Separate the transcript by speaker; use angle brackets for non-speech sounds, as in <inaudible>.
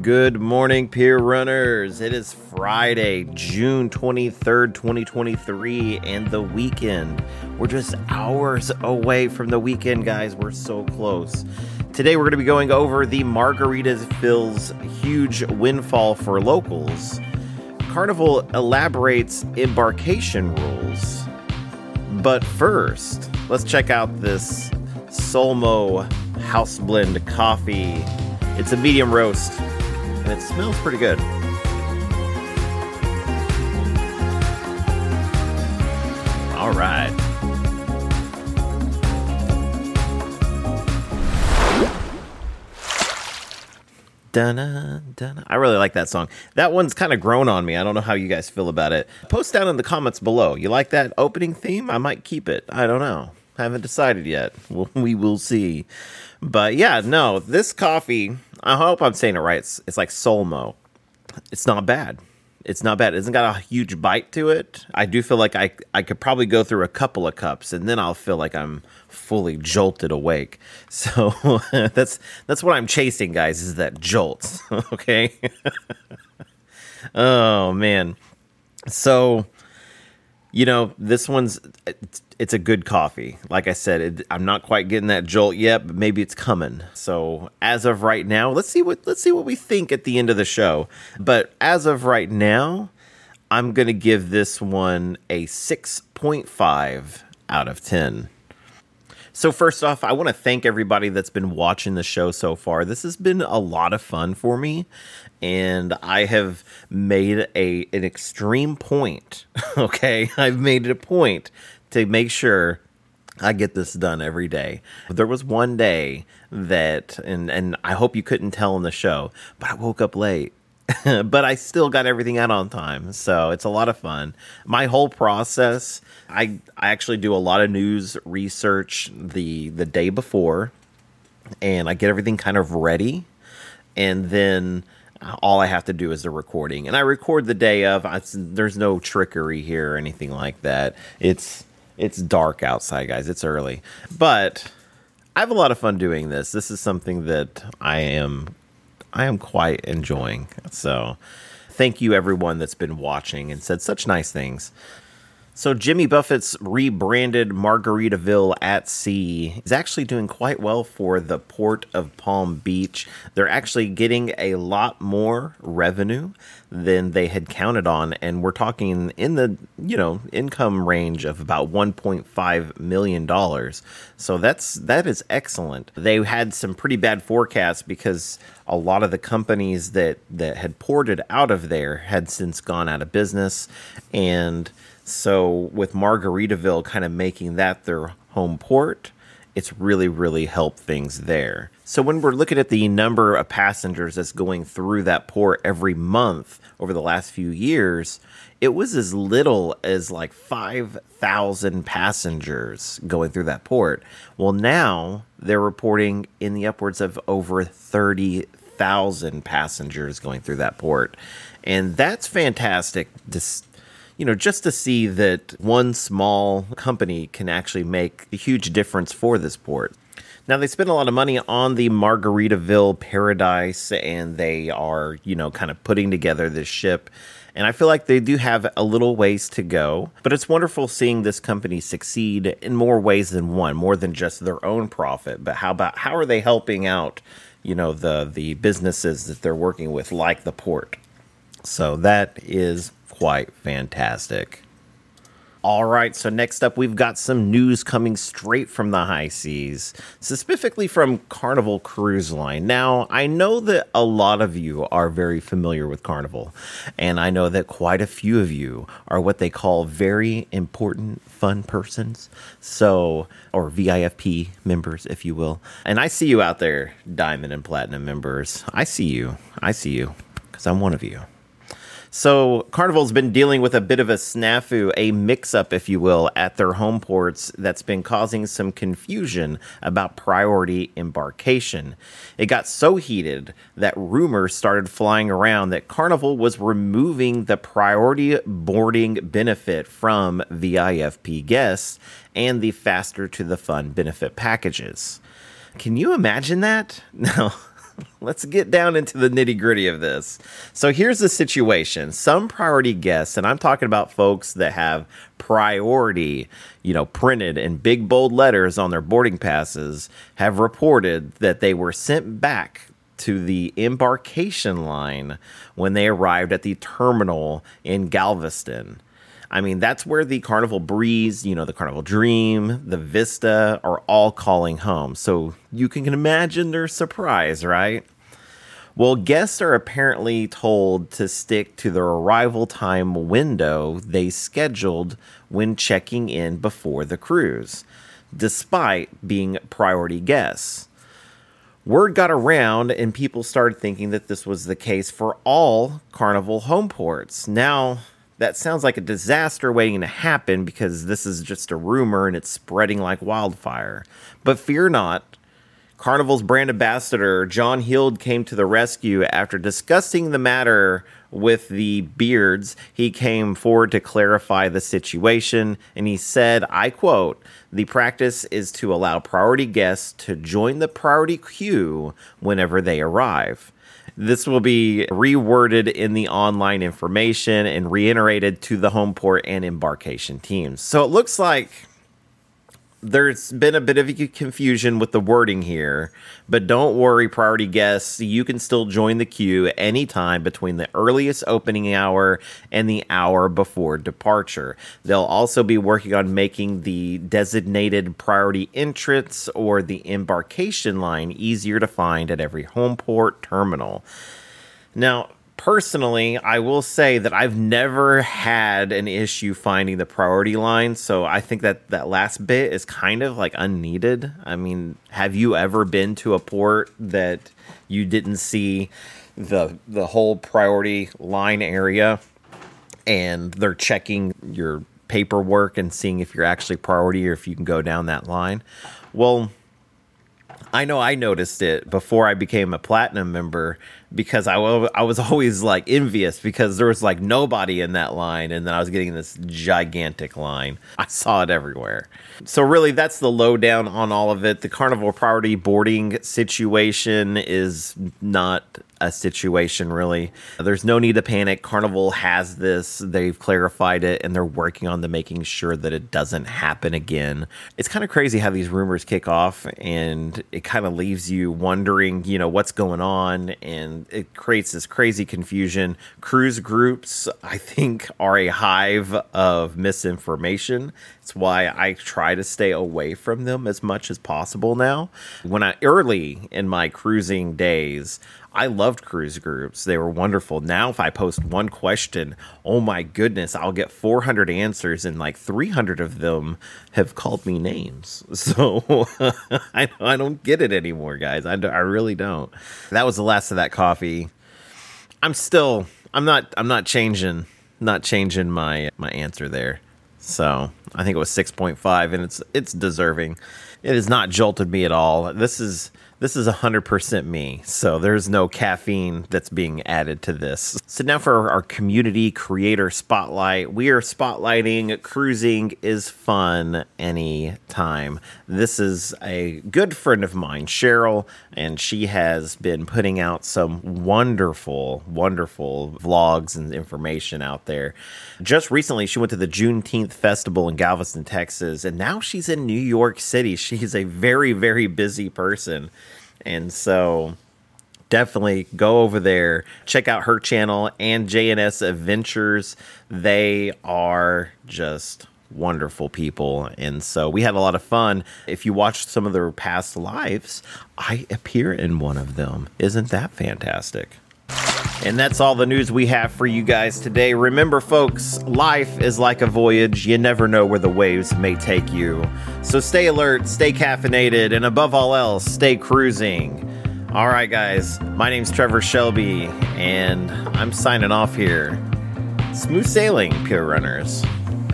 Speaker 1: Good morning, peer runners. It is Friday, June 23rd, 2023, and the weekend. We're just hours away from the weekend, guys. We're so close. Today, we're going to be going over the Margaritaville's huge windfall for locals. Carnival elaborates embarkation rules. But first, let's check out this Sol'mo House Blend coffee. It's a medium roast it smells pretty good. All right. Dunna, dunna. I really like that song. That one's kind of grown on me. I don't know how you guys feel about it. Post down in the comments below. You like that opening theme? I might keep it. I don't know. I haven't decided yet. <laughs> we will see. But yeah, no, this coffee, I hope I'm saying it right. It's, it's like Sol'mo. It's not bad. It's not bad. It hasn't got a huge bite to it. I do feel like I I could probably go through a couple of cups and then I'll feel like I'm fully jolted awake. <laughs> So that's that's what I'm chasing, guys, is that jolt. <laughs> okay. <laughs> oh man. So you know, this one's it's, a good coffee. Like I said, it, I'm not quite getting that jolt yet, but maybe it's coming. So as of right now, let's see what let's see what we think at the end of the show. But as of right now, I'm gonna give this one a 6.5 out of 10. So, first off, I want to thank everybody that's been watching the show so far. This has been a lot of fun for me, and I have made a an extreme point. <laughs> Okay, I've made it a point to make sure I get this done every day. There was one day that, and and I hope you couldn't tell in the show, but I woke up late <laughs> but I still got everything out on time. So it's a lot of fun. My whole process, I I actually do a lot of news research the the day before and I get everything kind of ready and then all I have to do is the recording. And I record the day of. I, there's no trickery here or anything like that. It's it's dark outside, guys. It's early. But I have a lot of fun doing this. This is something that I am I am quite enjoying. So, thank you everyone that's been watching and said such nice things. So Jimmy Buffett's rebranded Margaritaville at Sea is actually doing quite well for the port of Palm Beach. They're actually getting a lot more revenue than they had counted on and we're talking in the, you know, income range of about 1.5 million dollars. So that's that is excellent. They had some pretty bad forecasts because a lot of the companies that that had ported out of there had since gone out of business and so with Margaritaville kind of making that their home port, it's really, really helped things there. So when we're looking at the number of passengers that's going through that port every month over the last few years, it was as little as like 5,000 passengers going through that port. Well, now they're reporting in the upwards of over 30,000 passengers going through that port. And that's fantastic you know, just to see that one small company can actually make a huge difference for this port. Now they spent a lot of money on the Margaritaville Paradise and they are, you know, kind of putting together this ship. And I feel like they do have a little ways to go, but it's wonderful seeing this company succeed in more ways than one, more than just their own profit, but how about how are they helping out, you know, the the businesses that they're working with like the port. So that is quite fantastic. All right, so next up, we've got some news coming straight from the high seas, specifically from Carnival Cruise Line. Now, I know that a lot of you are very familiar with Carnival, and I know that quite a few of you are what they call very important fun persons. So, or VIFP members, if you will. And I see you out there, Diamond and Platinum members. I see you. I see you because I'm one of you. So Carnival's been dealing with a bit of a snafu, a mix-up, if you will, at their home ports that's been causing some confusion about priority embarkation. It got so heated that rumors started flying around that Carnival was removing the priority boarding benefit from VIFP guests and the faster to the fun benefit packages. Can you imagine that? <laughs> No. <laughs> let's get down into the nitty gritty of this. So here's the situation. Some priority guests, and I'm talking about folks that have priority, you know, printed in big bold letters on their boarding passes, have reported that they were sent back to the embarkation line when they arrived at the terminal in Galveston. I mean, that's where the Carnival Breeze, you know, the Carnival Dream, the Vista are all calling home. So you can imagine their surprise, right? Well, guests are apparently told to stick to their arrival time window they scheduled when checking in before the cruise, despite being priority guests. Word got around, and people started thinking that this was the case for all Carnival home ports. Now, that sounds like a disaster waiting to happen because this is just a rumor and it's spreading like wildfire. But fear not. Carnival's brand ambassador, John Heald, came to the rescue after discussing the matter with the Beards. He came forward to clarify the situation and he said, I quote, the practice is to allow priority guests to join the priority queue whenever they arrive. This will be reworded in the online information and reiterated to the home port and embarkation teams. So it looks like there's been a bit of confusion with the wording here, but don't worry, priority guests. You can still join the queue anytime between the earliest opening hour and the hour before departure. They'll also be working on making the designated priority entrance or the embarkation line easier to find at every home port terminal. Now, personally, I will say that I've never had an issue finding the priority line. So I think that that last bit is kind of like unneeded. I mean, have you ever been to a port that you didn't see the the whole priority line area and they're checking your paperwork and seeing if you're actually priority or if you can go down that line? Well, I know I noticed it before I became a platinum member because I, I was <laughs> always like envious because there was like nobody in that line and then I was getting this gigantic line. I saw it everywhere. So really that's the lowdown on all of it. The carnival priority boarding situation is not a situation really. There's no need to panic. Carnival has this. They've clarified it and they're working on the making sure that it doesn't happen again. It's kind of crazy how these rumors kick off and it kind of leaves you wondering, you know, what's going on it creates this crazy confusion. Cruise groups, I think, are a hive of misinformation. It's why I try to stay away from them as much as possible now. When I early in my cruising days, I loved cruise groups. They were wonderful. Now, if I post one question, oh my goodness, I'll get 400 answers, and like 300 of them have called me names. <laughs> So <laughs> I, I don't get it anymore, guys. I, I really don't. That was the last of that coffee. I'm still, I'm not, I'm not changing, not changing my my answer there. So I think it was 6.5, and it's it's deserving. It has not jolted me at all. This is this is 100% me, so there's no caffeine that's being added to this. So, now for our community creator spotlight. We are spotlighting cruising is fun anytime. This is a good friend of mine, Cheryl, and she has been putting out some wonderful, wonderful vlogs and information out there. Just recently, she went to the Juneteenth Festival in Galveston, Texas, and now she's in New York City. <laughs> She's a very, very busy person. And so definitely go over there, check out her channel and JNS Adventures. They are just wonderful people. And so we had a lot of fun. If you watched some of their past lives, I appear in one of them. Isn't that fantastic? And that's all the news we have for you guys today. Remember, folks, life is like a voyage. You never know where the waves may take you. So stay alert, stay caffeinated, and above all else, stay cruising. All right, guys, my name's Trevor Shelby, and I'm signing off here. Smooth sailing, Peer Runners.